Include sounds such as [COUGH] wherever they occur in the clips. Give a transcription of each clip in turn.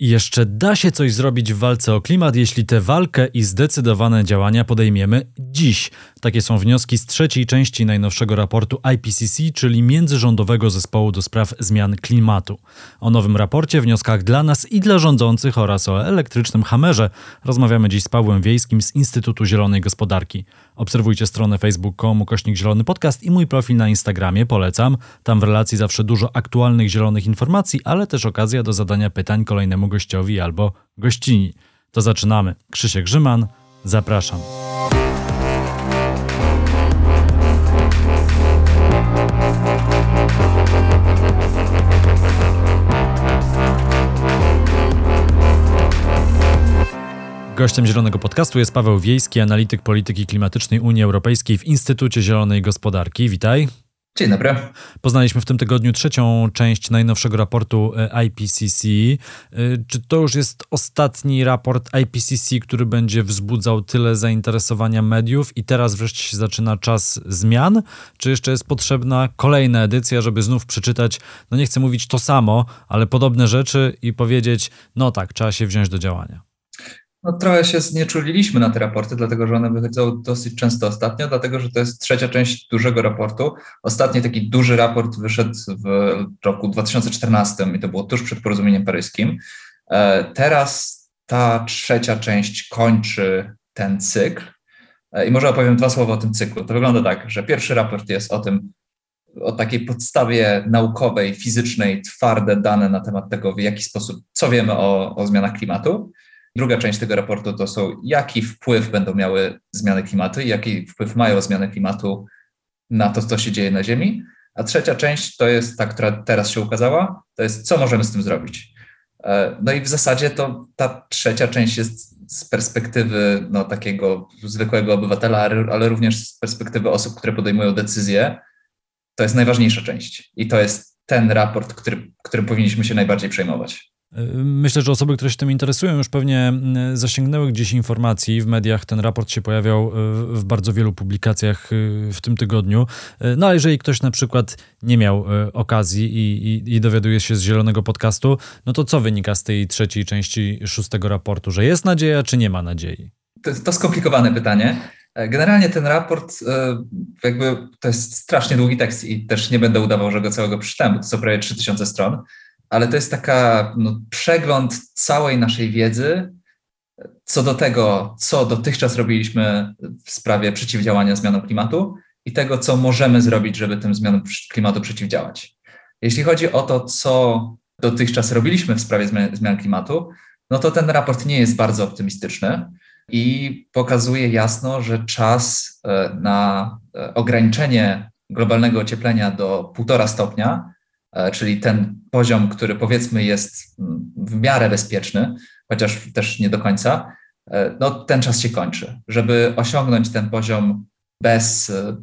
Jeszcze da się coś zrobić w walce o klimat, jeśli tę walkę i zdecydowane działania podejmiemy dziś. Takie są wnioski z trzeciej części najnowszego raportu IPCC, czyli Międzyrządowego Zespołu do Spraw Zmian Klimatu. O nowym raporcie, wnioskach dla nas i dla rządzących oraz o elektrycznym hamerze rozmawiamy dziś z Pawłem Wiejskim z Instytutu Zielonej Gospodarki. Obserwujcie stronę facebook.com kośnik zielony podcast i mój profil na Instagramie, polecam. Tam w relacji zawsze dużo aktualnych zielonych informacji, ale też okazja do zadania pytań kolejnemu gościowi albo gościni. To zaczynamy. Krzysiek Grzyman, zapraszam. Gościem Zielonego Podcastu jest Paweł Wiejski, analityk polityki klimatycznej Unii Europejskiej w Instytucie Zielonej Gospodarki. Witaj. Dzień dobry. Poznaliśmy w tym tygodniu trzecią część najnowszego raportu e, IPCC. E, czy to już jest ostatni raport IPCC, który będzie wzbudzał tyle zainteresowania mediów i teraz wreszcie się zaczyna czas zmian? Czy jeszcze jest potrzebna kolejna edycja, żeby znów przeczytać, no nie chcę mówić to samo, ale podobne rzeczy i powiedzieć, no tak, trzeba się wziąć do działania? No, trochę się znieczuliliśmy na te raporty, dlatego że one wychodzą dosyć często ostatnio, dlatego że to jest trzecia część dużego raportu. Ostatni taki duży raport wyszedł w roku 2014 i to było tuż przed porozumieniem paryskim. E, teraz ta trzecia część kończy ten cykl. E, I może opowiem dwa słowa o tym cyklu. To wygląda tak, że pierwszy raport jest o tym, o takiej podstawie naukowej, fizycznej, twarde dane na temat tego, w jaki sposób, co wiemy o, o zmianach klimatu. Druga część tego raportu to są, jaki wpływ będą miały zmiany klimatu i jaki wpływ mają zmiany klimatu na to, co się dzieje na Ziemi. A trzecia część to jest ta, która teraz się ukazała, to jest, co możemy z tym zrobić. E, no i w zasadzie to ta trzecia część jest z perspektywy no, takiego zwykłego obywatela, ale również z perspektywy osób, które podejmują decyzje, to jest najważniejsza część. I to jest ten raport, który, którym powinniśmy się najbardziej przejmować. Myślę, że osoby, które się tym interesują, już pewnie mm, zasięgnęły gdzieś informacji. W mediach ten raport się pojawiał e, w bardzo wielu publikacjach e, w tym tygodniu. E, no a jeżeli ktoś na przykład nie miał okazji i, i, i dowiaduje się z zielonego podcastu, no to co wynika z tej trzeciej części szóstego raportu? Że jest nadzieja, czy nie ma nadziei? To, to skomplikowane pytanie. Generalnie ten raport, jakby to jest strasznie długi tekst i też nie będę udawał, że go całego przeczytałem, bo to są prawie 3000 stron ale to jest taka no, przegląd całej naszej wiedzy co do tego, co dotychczas robiliśmy w sprawie przeciwdziałania zmianom klimatu i tego, co możemy zrobić, żeby tym zmianom klimatu przeciwdziałać. Jeśli chodzi o to, co dotychczas robiliśmy w sprawie zmian klimatu, no to ten raport nie jest bardzo optymistyczny i pokazuje jasno, że czas e, na e, ograniczenie globalnego ocieplenia do 1,5 stopnia czyli ten poziom, który powiedzmy jest mm, w miarę bezpieczny, chociaż też nie do końca, e, no ten czas się kończy. Żeby osiągnąć ten poziom bez e,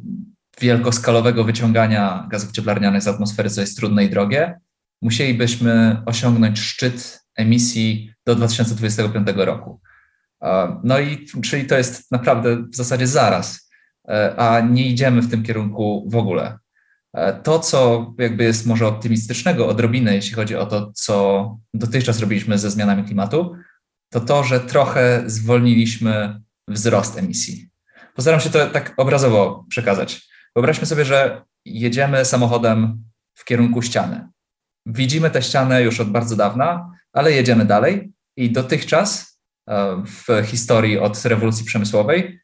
wielkoskalowego wyciągania gazów cieplarnianych z atmosfery, co jest trudne i drogie, musielibyśmy osiągnąć szczyt emisji do 2025 roku. No i czyli to jest naprawdę w zasadzie zaraz, a nie idziemy w tym kierunku w ogóle. E, to, co jakby jest może optymistycznego odrobinę, jeśli chodzi o to, co dotychczas robiliśmy ze zmianami klimatu, to to, że trochę zwolniliśmy wzrost emisji. Postaram się to tak obrazowo przekazać. Wyobraźmy sobie, że jedziemy samochodem w kierunku ściany. Widzimy tę ścianę już od bardzo dawna, ale jedziemy dalej i dotychczas e, w historii od rewolucji przemysłowej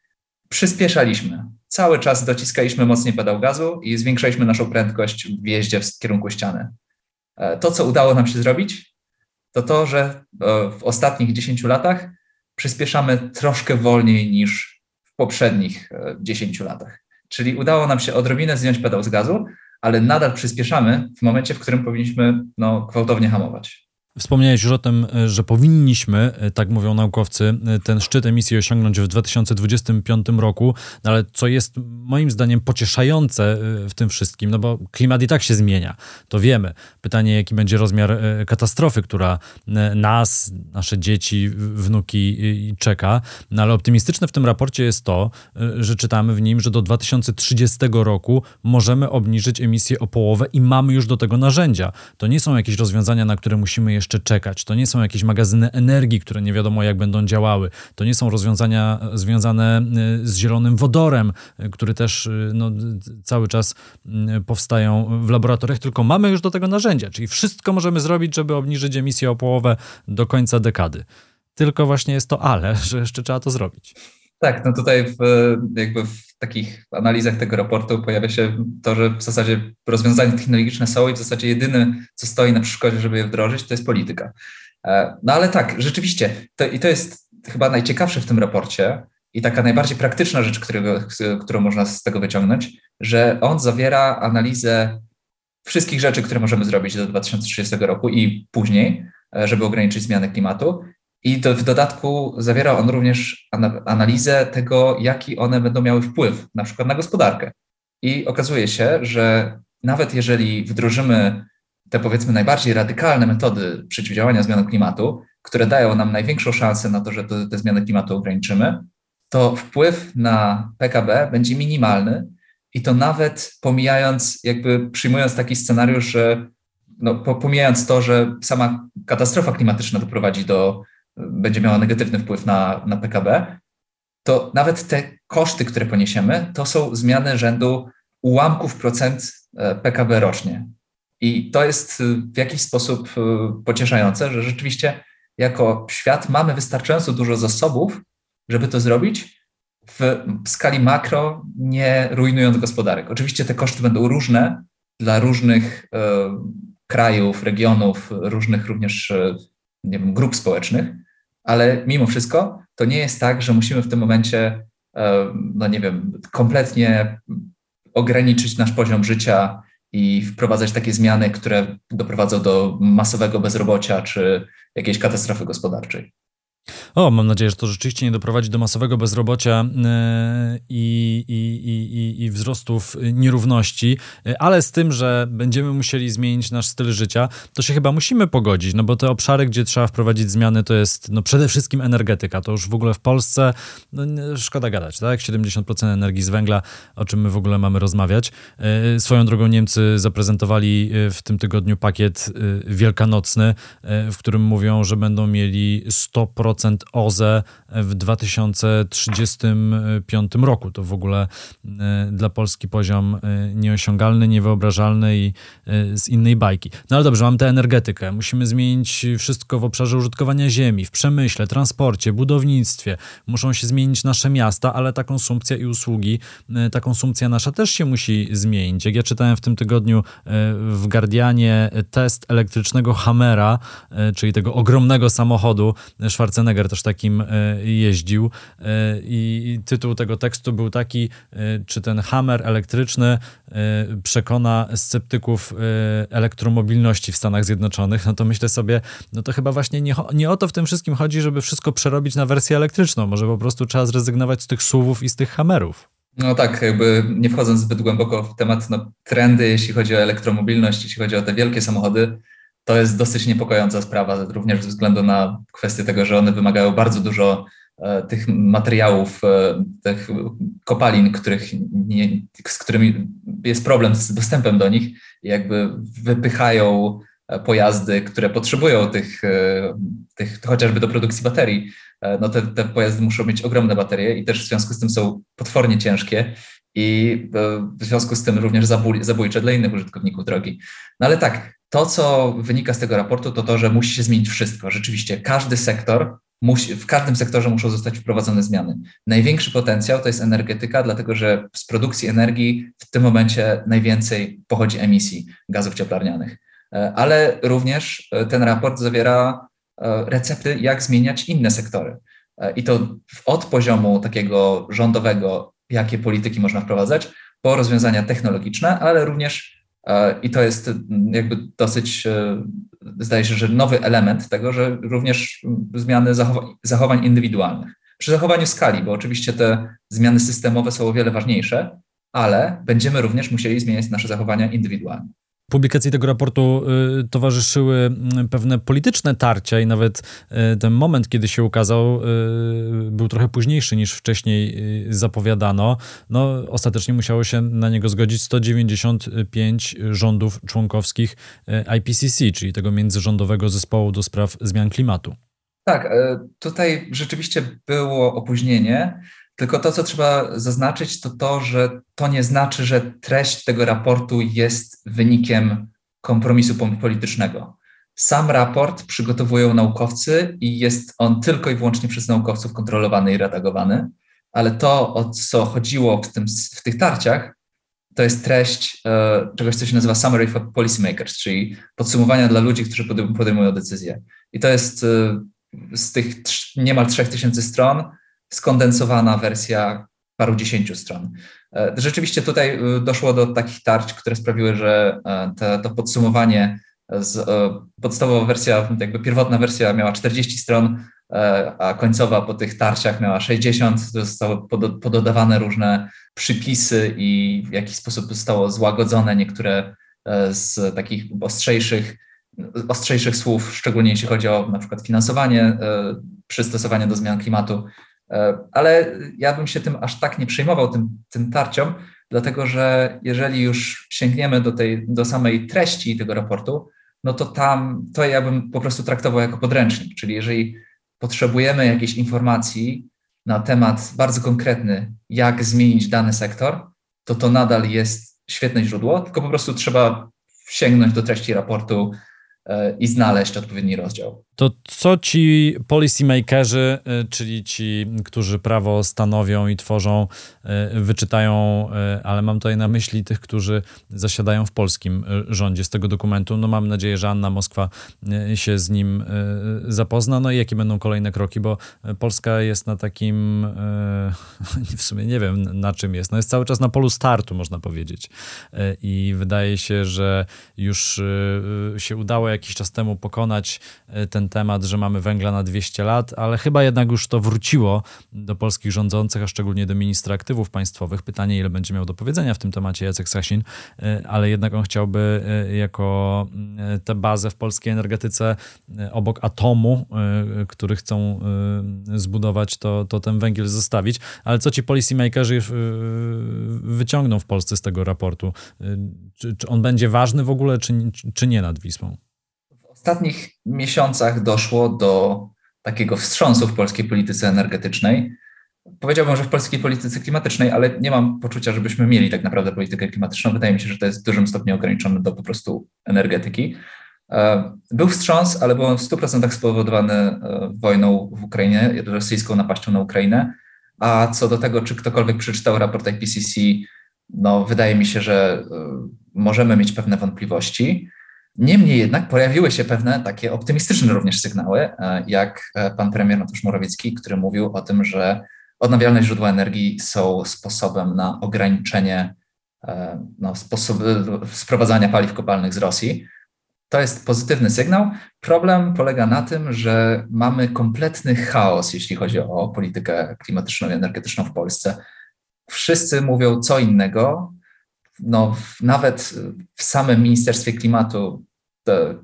przyspieszaliśmy cały czas dociskaliśmy mocniej pedał gazu i zwiększaliśmy naszą prędkość w jeździe w kierunku ściany. E, to, co udało nam się zrobić, to to, że e, w ostatnich 10 latach przyspieszamy troszkę wolniej niż w poprzednich 10 e, latach. Czyli udało nam się odrobinę zdjąć pedał z gazu, ale nadal przyspieszamy w momencie, w którym powinniśmy no, gwałtownie hamować. Wspomniałeś już o tym, e, że powinniśmy, e, tak mówią naukowcy, e, ten szczyt emisji osiągnąć w 2025 roku, no ale co jest moim zdaniem pocieszające w tym wszystkim, no bo klimat i tak się zmienia, to wiemy. Pytanie, jaki będzie rozmiar katastrofy, która nas, nasze dzieci, wnuki czeka, no ale optymistyczne w tym raporcie jest to, że czytamy w nim, że do 2030 roku możemy obniżyć emisję o połowę i mamy już do tego narzędzia. To nie są jakieś rozwiązania, na które musimy jeszcze jeszcze czekać. To nie są jakieś magazyny energii, które nie wiadomo jak będą działały. To nie są rozwiązania związane z zielonym wodorem, który też no, cały czas powstają w laboratoriach, tylko mamy już do tego narzędzia, czyli wszystko możemy zrobić, żeby obniżyć emisję o połowę do końca dekady. Tylko właśnie jest to ale, [LAUGHS] że jeszcze trzeba to zrobić. Tak, no tutaj w, jakby w takich analizach tego raportu pojawia się to, że w zasadzie rozwiązania technologiczne są i w zasadzie jedyne, co stoi na przeszkodzie, żeby je wdrożyć, to jest polityka. E, no ale tak, rzeczywiście, to, i to jest chyba najciekawsze w tym raporcie i taka najbardziej praktyczna rzecz, którego, którą można z tego wyciągnąć, że on zawiera analizę wszystkich rzeczy, które możemy zrobić do 2030 roku i później, e, żeby ograniczyć zmianę klimatu. I w dodatku zawiera on również analizę tego, jaki one będą miały wpływ na przykład na gospodarkę. I okazuje się, że nawet jeżeli wdrożymy te powiedzmy najbardziej radykalne metody przeciwdziałania zmianom klimatu, które dają nam największą szansę na to, że te, te zmiany klimatu ograniczymy, to wpływ na PKB będzie minimalny i to nawet pomijając, jakby przyjmując taki scenariusz, że no, pomijając to, że sama katastrofa klimatyczna doprowadzi do będzie miała negatywny wpływ na, na PKB, to nawet te koszty, które poniesiemy, to są zmiany rzędu ułamków procent e, PKB rocznie. I to jest e, w jakiś sposób e, pocieszające, że rzeczywiście jako świat mamy wystarczająco dużo zasobów, żeby to zrobić w skali makro, nie rujnując gospodarek. Oczywiście te koszty będą różne dla różnych krajów, regionów, różnych również nie wiem, grup społecznych, ale mimo wszystko to nie jest tak, że musimy w tym momencie, e, no nie wiem, kompletnie ograniczyć nasz poziom życia i wprowadzać takie zmiany, które doprowadzą do masowego bezrobocia czy jakiejś katastrofy gospodarczej. O, mam nadzieję, że to rzeczywiście nie doprowadzi do masowego bezrobocia e, i, i, i, i wzrostów nierówności, e, ale z tym, że będziemy musieli zmienić nasz styl życia, to się chyba musimy pogodzić, no bo te obszary, gdzie trzeba wprowadzić zmiany, to jest no przede wszystkim energetyka. To już w ogóle w Polsce, no, szkoda gadać, tak? 70% energii z węgla, o czym my w ogóle mamy rozmawiać. E, swoją drogą Niemcy zaprezentowali w tym tygodniu pakiet wielkanocny, w którym mówią, że będą mieli 100% OZE w 2035 roku. To w ogóle e, dla Polski poziom e, nieosiągalny, niewyobrażalny i e, z innej bajki. No ale dobrze, mam tę energetykę. Musimy zmienić wszystko w obszarze użytkowania ziemi, w przemyśle, transporcie, budownictwie. Muszą się zmienić nasze miasta, ale ta konsumpcja i usługi, ta konsumpcja nasza też się musi zmienić. Jak ja czytałem w tym tygodniu w Guardianie test elektrycznego Hammera, czyli tego ogromnego samochodu Schwarzenegger też takim e, jeździł. E, I tytuł tego tekstu był taki, e, czy ten hammer elektryczny przekona sceptyków elektromobilności w Stanach Zjednoczonych, no to myślę sobie, no to chyba właśnie nie, nie o to w tym wszystkim chodzi, żeby wszystko przerobić na wersję elektryczną. Może po prostu trzeba zrezygnować z tych suwów i z tych hammerów. No tak, jakby nie wchodząc zbyt głęboko w temat, no, trendy, jeśli chodzi o elektromobilność, jeśli chodzi o te wielkie samochody, to jest dosyć niepokojąca sprawa, również ze względu na kwestię tego, że one wymagają bardzo dużo e, tych materiałów, e, tych kopalin, których nie, z którymi jest problem z dostępem do nich, jakby wypychają e, pojazdy, które potrzebują tych, tych chociażby do produkcji baterii. No te, te pojazdy muszą mieć ogromne baterie i też w związku z tym są potwornie ciężkie i w związku z tym również zabójcze dla innych użytkowników drogi. No ale tak, to, co wynika z tego raportu, to to, że musi się zmienić wszystko. Rzeczywiście, każdy sektor, musi, w każdym sektorze muszą zostać wprowadzone zmiany. Największy potencjał to jest energetyka, dlatego że z produkcji energii w tym momencie najwięcej pochodzi emisji gazów cieplarnianych. E, ale również e, ten raport zawiera e, recepty, jak zmieniać inne sektory. I to od poziomu takiego rządowego, jakie polityki można wprowadzać, po rozwiązania technologiczne, ale również I to jest mm, jakby dosyć, e, zdaje się, że nowy element tego, że również zmiany zachowań, zachowań indywidualnych. Przy zachowaniu skali, bo oczywiście te zmiany systemowe są o wiele ważniejsze, ale będziemy również musieli zmieniać nasze zachowania indywidualne. Publikacji tego raportu y, towarzyszyły y, pewne polityczne tarcia i nawet y, ten moment, kiedy się ukazał, y, był trochę późniejszy niż wcześniej y, zapowiadano. No, ostatecznie musiało się na niego zgodzić 195 rządów członkowskich y, IPCC, czyli tego międzyrządowego zespołu do spraw zmian klimatu. Tak, e, tutaj rzeczywiście było opóźnienie. Tylko to, co trzeba zaznaczyć, to to, że to nie znaczy, że treść tego raportu jest wynikiem kompromisu politycznego. Sam raport przygotowują naukowcy i jest on tylko i wyłącznie przez naukowców kontrolowany i redagowany, ale to, o co chodziło w, tym, w tych tarciach, to jest treść e, czegoś, co się nazywa Summary for Policymakers, czyli podsumowania dla ludzi, którzy podejmują decyzje. I to jest e, z tych niemal 3000 stron skondensowana wersja paru dziesięciu stron. E, rzeczywiście tutaj e, doszło do takich tarć, które sprawiły, że e, to podsumowanie, z, podstawowa wersja, jakby pierwotna wersja miała 40 stron, a końcowa po tych tarciach miała 60. Zostały pododawane różne przypisy i w jakiś sposób zostało złagodzone niektóre z takich ostrzejszych, ostrzejszych słów, szczególnie jeśli chodzi o na przykład finansowanie, przystosowanie do zmian klimatu. E, ale ja bym się tym aż tak nie przejmował, tym, tym tarciom, dlatego że jeżeli już sięgniemy do, tej, do samej treści tego raportu, no to tam to ja bym po prostu traktował jako podręcznik. Czyli jeżeli potrzebujemy jakiejś informacji na temat bardzo konkretny, jak zmienić dany sektor, to to nadal jest świetne źródło, tylko po prostu trzeba sięgnąć do treści raportu, i znaleźć odpowiedni rozdział. To co ci policymakerzy, y, czyli ci, którzy prawo stanowią i tworzą, y, wyczytają, y, ale mam tutaj na myśli tych, którzy zasiadają w polskim rządzie z tego dokumentu. No mam nadzieję, że Anna Moskwa się z nim zapozna. No i jakie będą kolejne kroki, bo Polska jest na takim, [LAUGHS] w sumie nie wiem na czym jest, no jest cały czas na polu startu, można powiedzieć. I wydaje się, że już się udało jakiś czas temu pokonać e, ten temat, że mamy węgla na 200 lat, ale chyba jednak już to wróciło do polskich rządzących, a szczególnie do ministra aktywów państwowych. Pytanie, ile będzie miał do powiedzenia w tym temacie Jacek Sasin, e, ale jednak on chciałby e, jako tę bazę w polskiej energetyce obok atomu, który chcą zbudować, to, to ten węgiel zostawić. Ale co ci policymakerzy wyciągną w Polsce z tego raportu? Czy, czy on będzie ważny w ogóle, czy, czy nie nad Wisłą? Ostatnich miesiącach doszło do takiego wstrząsu w polskiej polityce energetycznej. Powiedziałbym, że w polskiej polityce klimatycznej, ale nie mam poczucia, żebyśmy mieli tak naprawdę politykę klimatyczną. Wydaje mi się, że to jest w dużym stopniu ograniczone do po prostu energetyki. E, był wstrząs, ale był on w 100% spowodowany e, wojną w Ukrainie, rosyjską napaścią na Ukrainę. A co do tego, czy ktokolwiek przeczytał raport IPCC, no wydaje mi się, że e, możemy mieć pewne wątpliwości. Niemniej jednak pojawiły się pewne takie optymistyczne również sygnały, e, jak e, pan premier Mateusz Morawiecki, który mówił o tym, że odnawialne źródła energii są sposobem na ograniczenie e, no, sposob, sprowadzania paliw kopalnych z Rosji. To jest pozytywny sygnał. Problem polega na tym, że mamy kompletny chaos, jeśli chodzi o politykę klimatyczną i energetyczną w Polsce. Wszyscy mówią co innego. No, nawet w samym Ministerstwie Klimatu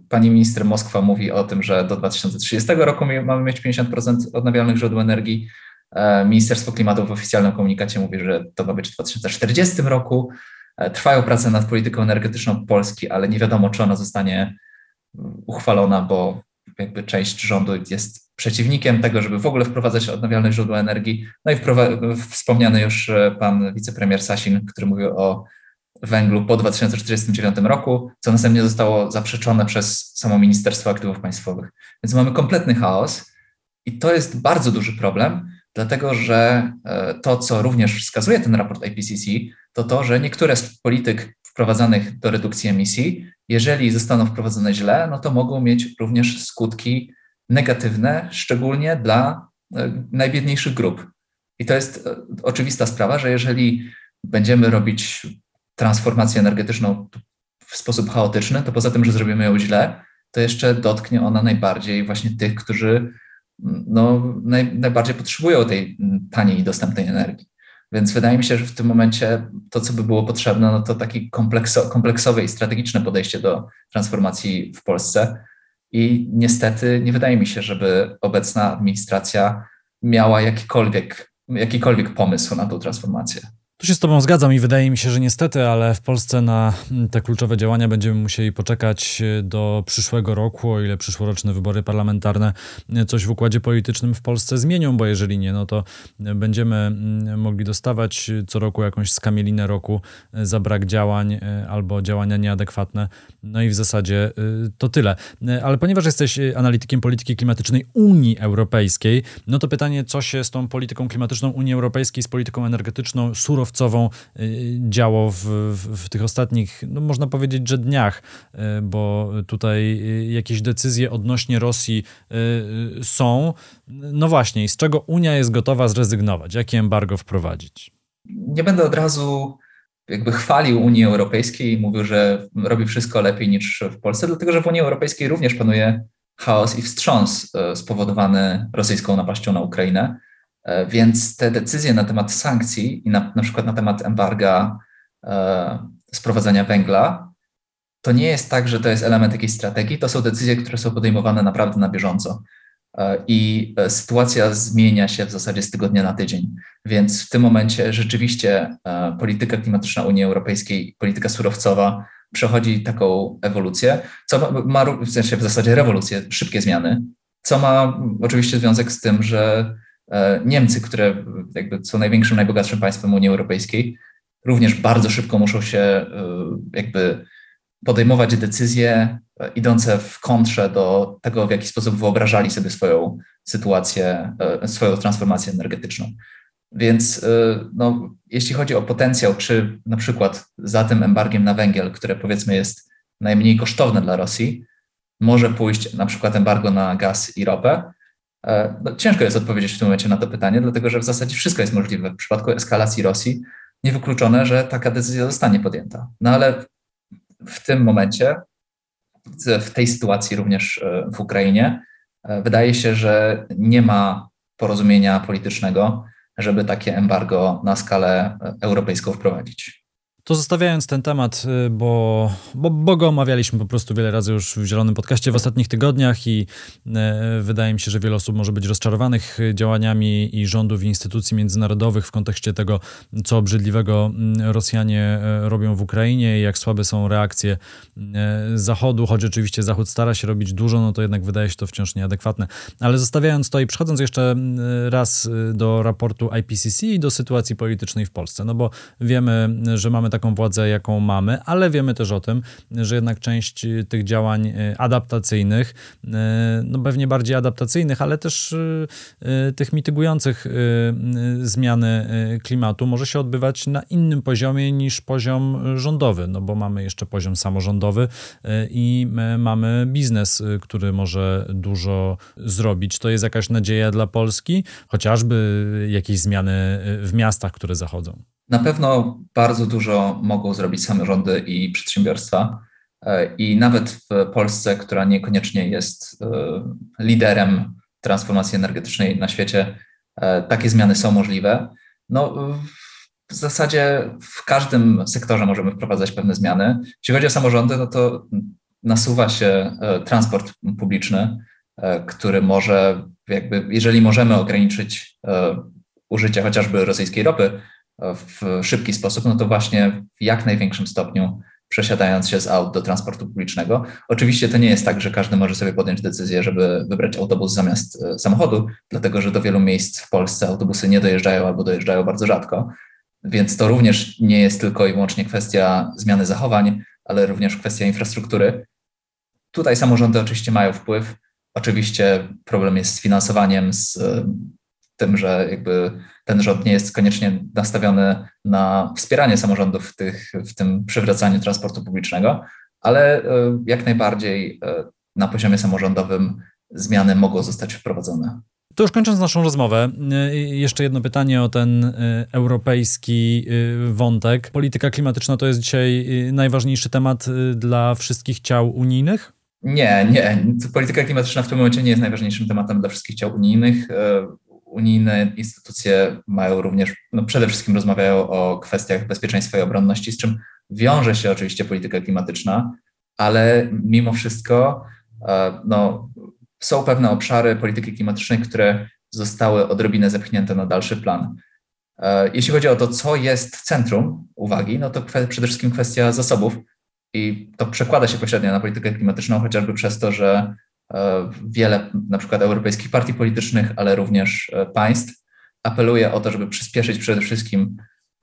pani minister Moskwa mówi o tym, że do 2030 roku mamy mieć 50% odnawialnych źródeł energii. E, Ministerstwo Klimatu w oficjalnym komunikacie mówi, że to ma być w 2040 roku. E, trwają prace nad polityką energetyczną Polski, ale nie wiadomo, czy ona zostanie uchwalona, bo jakby część rządu jest przeciwnikiem tego, żeby w ogóle wprowadzać odnawialne źródła energii. No i wspomniany już e, pan wicepremier Sasin, który mówił o węglu po 2049 roku, co następnie zostało zaprzeczone przez samo Ministerstwo Aktywów Państwowych. Więc mamy kompletny chaos i to jest bardzo duży problem, dlatego że e, to, co również wskazuje ten raport IPCC, to to, że niektóre z polityk wprowadzanych do redukcji emisji, jeżeli zostaną wprowadzone źle, no to mogą mieć również skutki negatywne, szczególnie dla e, najbiedniejszych grup. I to jest e, oczywista sprawa, że jeżeli będziemy robić transformację energetyczną w sposób chaotyczny, to poza tym, że zrobimy ją źle, to jeszcze dotknie ona najbardziej właśnie tych, którzy no, naj, najbardziej potrzebują tej taniej i dostępnej energii. Więc wydaje mi się, że w tym momencie to, co by było potrzebne, no to takie komplekso, kompleksowe i strategiczne podejście do transformacji w Polsce. I niestety nie wydaje mi się, żeby obecna administracja miała jakikolwiek, jakikolwiek pomysł na tą transformację. Tu się z Tobą zgadzam i wydaje mi się, że niestety, ale w Polsce na te kluczowe działania będziemy musieli poczekać e, do przyszłego roku, o ile przyszłoroczne wybory parlamentarne e, coś w układzie politycznym w Polsce zmienią, bo jeżeli nie, no to będziemy mm, mogli dostawać co roku jakąś skamielinę roku e, za brak działań albo działania nieadekwatne. No i w zasadzie to tyle. Ale ponieważ jesteś analitykiem polityki klimatycznej Unii Europejskiej, no to pytanie, co się z tą polityką klimatyczną Unii Europejskiej, z polityką energetyczną, surowcową, surowcową y, działo w, w, w, tych ostatnich, no można powiedzieć, że dniach, y, bo tutaj y, jakieś decyzje odnośnie Rosji są. No właśnie, z czego Unia jest gotowa zrezygnować? Jakie embargo wprowadzić? Nie będę od razu jakby chwalił Unii Europejskiej i mówił, że robi wszystko lepiej niż w Polsce, dlatego że w Unii Europejskiej również panuje chaos i wstrząs spowodowany rosyjską napaścią na Ukrainę. E, więc te decyzje na temat sankcji i na, na przykład na temat embarga e, sprowadzania węgla, to nie jest tak, że to jest element jakiejś strategii, to są decyzje, które są podejmowane naprawdę na bieżąco. E, I e, sytuacja zmienia się w zasadzie z tygodnia na tydzień. Więc w tym momencie rzeczywiście e, polityka klimatyczna Unii Europejskiej, polityka surowcowa przechodzi taką ewolucję, co ma, ma w sensie w zasadzie rewolucję, szybkie zmiany, co ma oczywiście związek z tym, że Niemcy, które jakby są największym, najbogatszym państwem Unii Europejskiej, również bardzo szybko muszą się e, jakby podejmować decyzje e, idące w kontrze do tego, w jaki sposób wyobrażali sobie swoją sytuację, swoją transformację energetyczną. Więc no, jeśli chodzi o potencjał, czy na przykład za tym embargiem na węgiel, które powiedzmy jest najmniej kosztowne dla Rosji, może pójść na przykład embargo na gaz i ropę, E, no, ciężko jest odpowiedzieć w tym momencie na to pytanie, dlatego że w zasadzie wszystko jest możliwe. W przypadku eskalacji Rosji niewykluczone, że taka decyzja zostanie podjęta. No ale w tym momencie, w tej sytuacji również e, w Ukrainie, e, wydaje się, że nie ma porozumienia politycznego, żeby takie embargo na skalę europejską wprowadzić. To zostawiając ten temat, y, bo, bo, bo go omawialiśmy po prostu wiele razy już w Zielonym Podcaście w ostatnich tygodniach i e, wydaje mi się, że wiele osób może być rozczarowanych działaniami i rządów i instytucji międzynarodowych w kontekście tego, co obrzydliwego mm, Rosjanie robią w Ukrainie i jak słabe są reakcje Zachodu, choć oczywiście Zachód stara się robić dużo, no to jednak wydaje się to wciąż nieadekwatne. Ale zostawiając to i przechodząc jeszcze mm, raz do raportu IPCC i do sytuacji politycznej w Polsce, no bo wiemy, że mamy taką władzę, jaką mamy, ale wiemy też o tym, że jednak część y, tych działań y, adaptacyjnych, y, no pewnie bardziej adaptacyjnych, ale też tych mitygujących zmiany klimatu może się odbywać na innym poziomie niż poziom rządowy, no bo mamy jeszcze poziom samorządowy i mamy biznes, który może dużo zrobić. To jest jakaś nadzieja dla Polski, chociażby jakieś zmiany w miastach, które zachodzą. Na pewno bardzo dużo mogą zrobić samorządy i przedsiębiorstwa. E, I nawet w Polsce, która niekoniecznie jest e, liderem transformacji energetycznej na świecie, e, takie zmiany są możliwe. No, w zasadzie w każdym sektorze możemy wprowadzać pewne zmiany. Jeśli chodzi o samorządy, no to nasuwa się transport publiczny, który może, jakby, jeżeli możemy ograniczyć użycie chociażby rosyjskiej ropy, w szybki sposób, no to właśnie w jak największym stopniu przesiadając się z aut do transportu publicznego. Oczywiście to nie jest tak, że każdy może sobie podjąć decyzję, żeby wybrać autobus zamiast e, samochodu, dlatego że do wielu miejsc w Polsce autobusy nie dojeżdżają albo dojeżdżają bardzo rzadko. Więc to również nie jest tylko i wyłącznie kwestia zmiany zachowań, ale również kwestia infrastruktury. Tutaj samorządy oczywiście mają wpływ. Oczywiście problem jest z finansowaniem, z e, tym, że jakby ten rząd nie jest koniecznie nastawiony na wspieranie samorządów w, tych, w tym przywracaniu transportu publicznego, ale e, jak najbardziej e, na poziomie samorządowym zmiany mogą zostać wprowadzone. To już kończąc naszą rozmowę, e, jeszcze jedno pytanie o ten europejski wątek. Polityka klimatyczna to jest dzisiaj najważniejszy temat dla wszystkich ciał unijnych? Nie, nie. Polityka klimatyczna w tym momencie nie jest najważniejszym tematem dla wszystkich ciał unijnych. Unijne instytucje mają również, no przede wszystkim rozmawiają o kwestiach bezpieczeństwa i obronności, z czym wiąże się oczywiście polityka klimatyczna, ale mimo wszystko no, są pewne obszary polityki klimatycznej, które zostały odrobinę zepchnięte na dalszy plan. Jeśli chodzi o to, co jest centrum uwagi, no to przede wszystkim kwestia zasobów i to przekłada się pośrednio na politykę klimatyczną, chociażby przez to, że e, wiele na przykład europejskich partii politycznych, ale również e, państw apeluje o to, żeby przyspieszyć przede wszystkim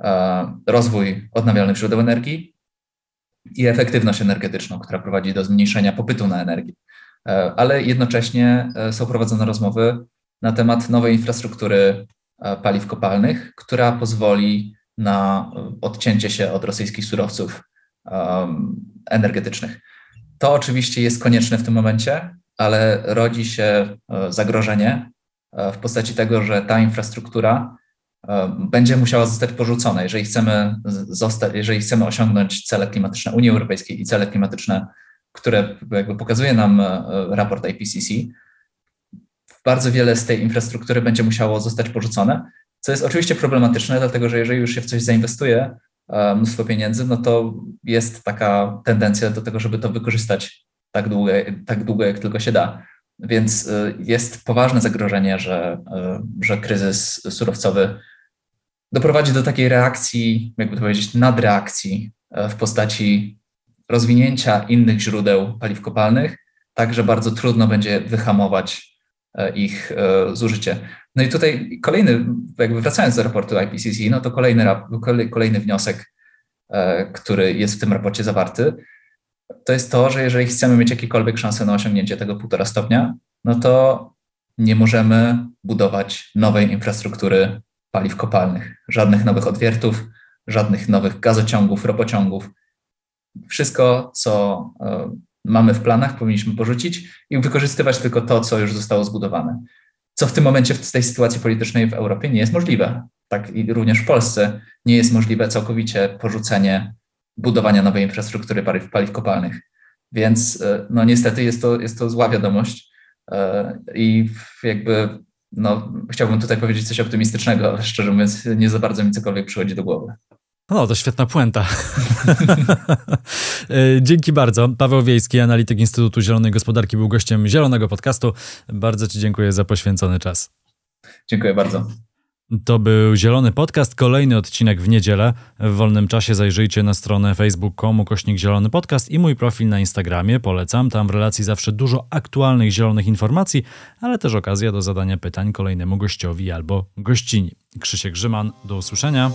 e, rozwój odnawialnych źródeł energii i efektywność energetyczną, która prowadzi do zmniejszenia popytu na energię. Ale jednocześnie są prowadzone rozmowy na temat nowej infrastruktury paliw kopalnych, która pozwoli na odcięcie się od rosyjskich surowców energetycznych. To oczywiście jest konieczne w tym momencie, ale rodzi się e, zagrożenie e, w postaci tego, że ta infrastruktura e, będzie musiała zostać porzucona, jeżeli chcemy, zostać, jeżeli chcemy osiągnąć cele klimatyczne Unii Europejskiej i cele klimatyczne, które jakby pokazuje nam raport IPCC, bardzo wiele z tej infrastruktury będzie musiało zostać porzucone, co jest oczywiście problematyczne, dlatego że jeżeli już się w coś zainwestuje, mnóstwo pieniędzy, no to jest taka tendencja do tego, żeby to wykorzystać tak długo, tak długo jak tylko się da. Więc e, jest poważne zagrożenie, że, e, że kryzys surowcowy doprowadzi do takiej reakcji, jakby to powiedzieć, nadreakcji w postaci rozwinięcia innych źródeł paliw kopalnych, tak że bardzo trudno będzie wyhamować ich zużycie. No i tutaj kolejny, jakby wracając do raportu IPCC, no to kolejny, kolejny wniosek, e, który jest w tym raporcie zawarty, to jest to, że jeżeli chcemy mieć jakiekolwiek szanse na osiągnięcie tego półtora stopnia, no to nie możemy budować nowej infrastruktury paliw kopalnych, żadnych nowych odwiertów, żadnych nowych gazociągów, ropociągów. Wszystko, co e, mamy w planach, powinniśmy porzucić i wykorzystywać tylko to, co już zostało zbudowane co w tym momencie w tej sytuacji politycznej w Europie nie jest możliwe. Tak i również w Polsce nie jest możliwe całkowicie porzucenie budowania nowej infrastruktury paliw, paliw kopalnych. Więc e, no niestety jest to, jest to zła wiadomość e, i jakby no, chciałbym tutaj powiedzieć coś optymistycznego, ale szczerze mówiąc nie za bardzo mi cokolwiek przychodzi do głowy. No, to świetna puenta. [LAUGHS] E, dzięki bardzo. Paweł Wiejski, analityk Instytutu Zielonej Gospodarki, był gościem Zielonego Podcastu. Bardzo Ci dziękuję za poświęcony czas. Dziękuję bardzo. To był Zielony Podcast, kolejny odcinek w niedzielę. W wolnym czasie zajrzyjcie na stronę facebook.com kośnik Zielony Podcast i mój profil na Instagramie. Polecam, tam w relacji zawsze dużo aktualnych zielonych informacji, ale też okazja do zadania pytań kolejnemu gościowi albo gościni. Krzysiek Grzyman, do usłyszenia.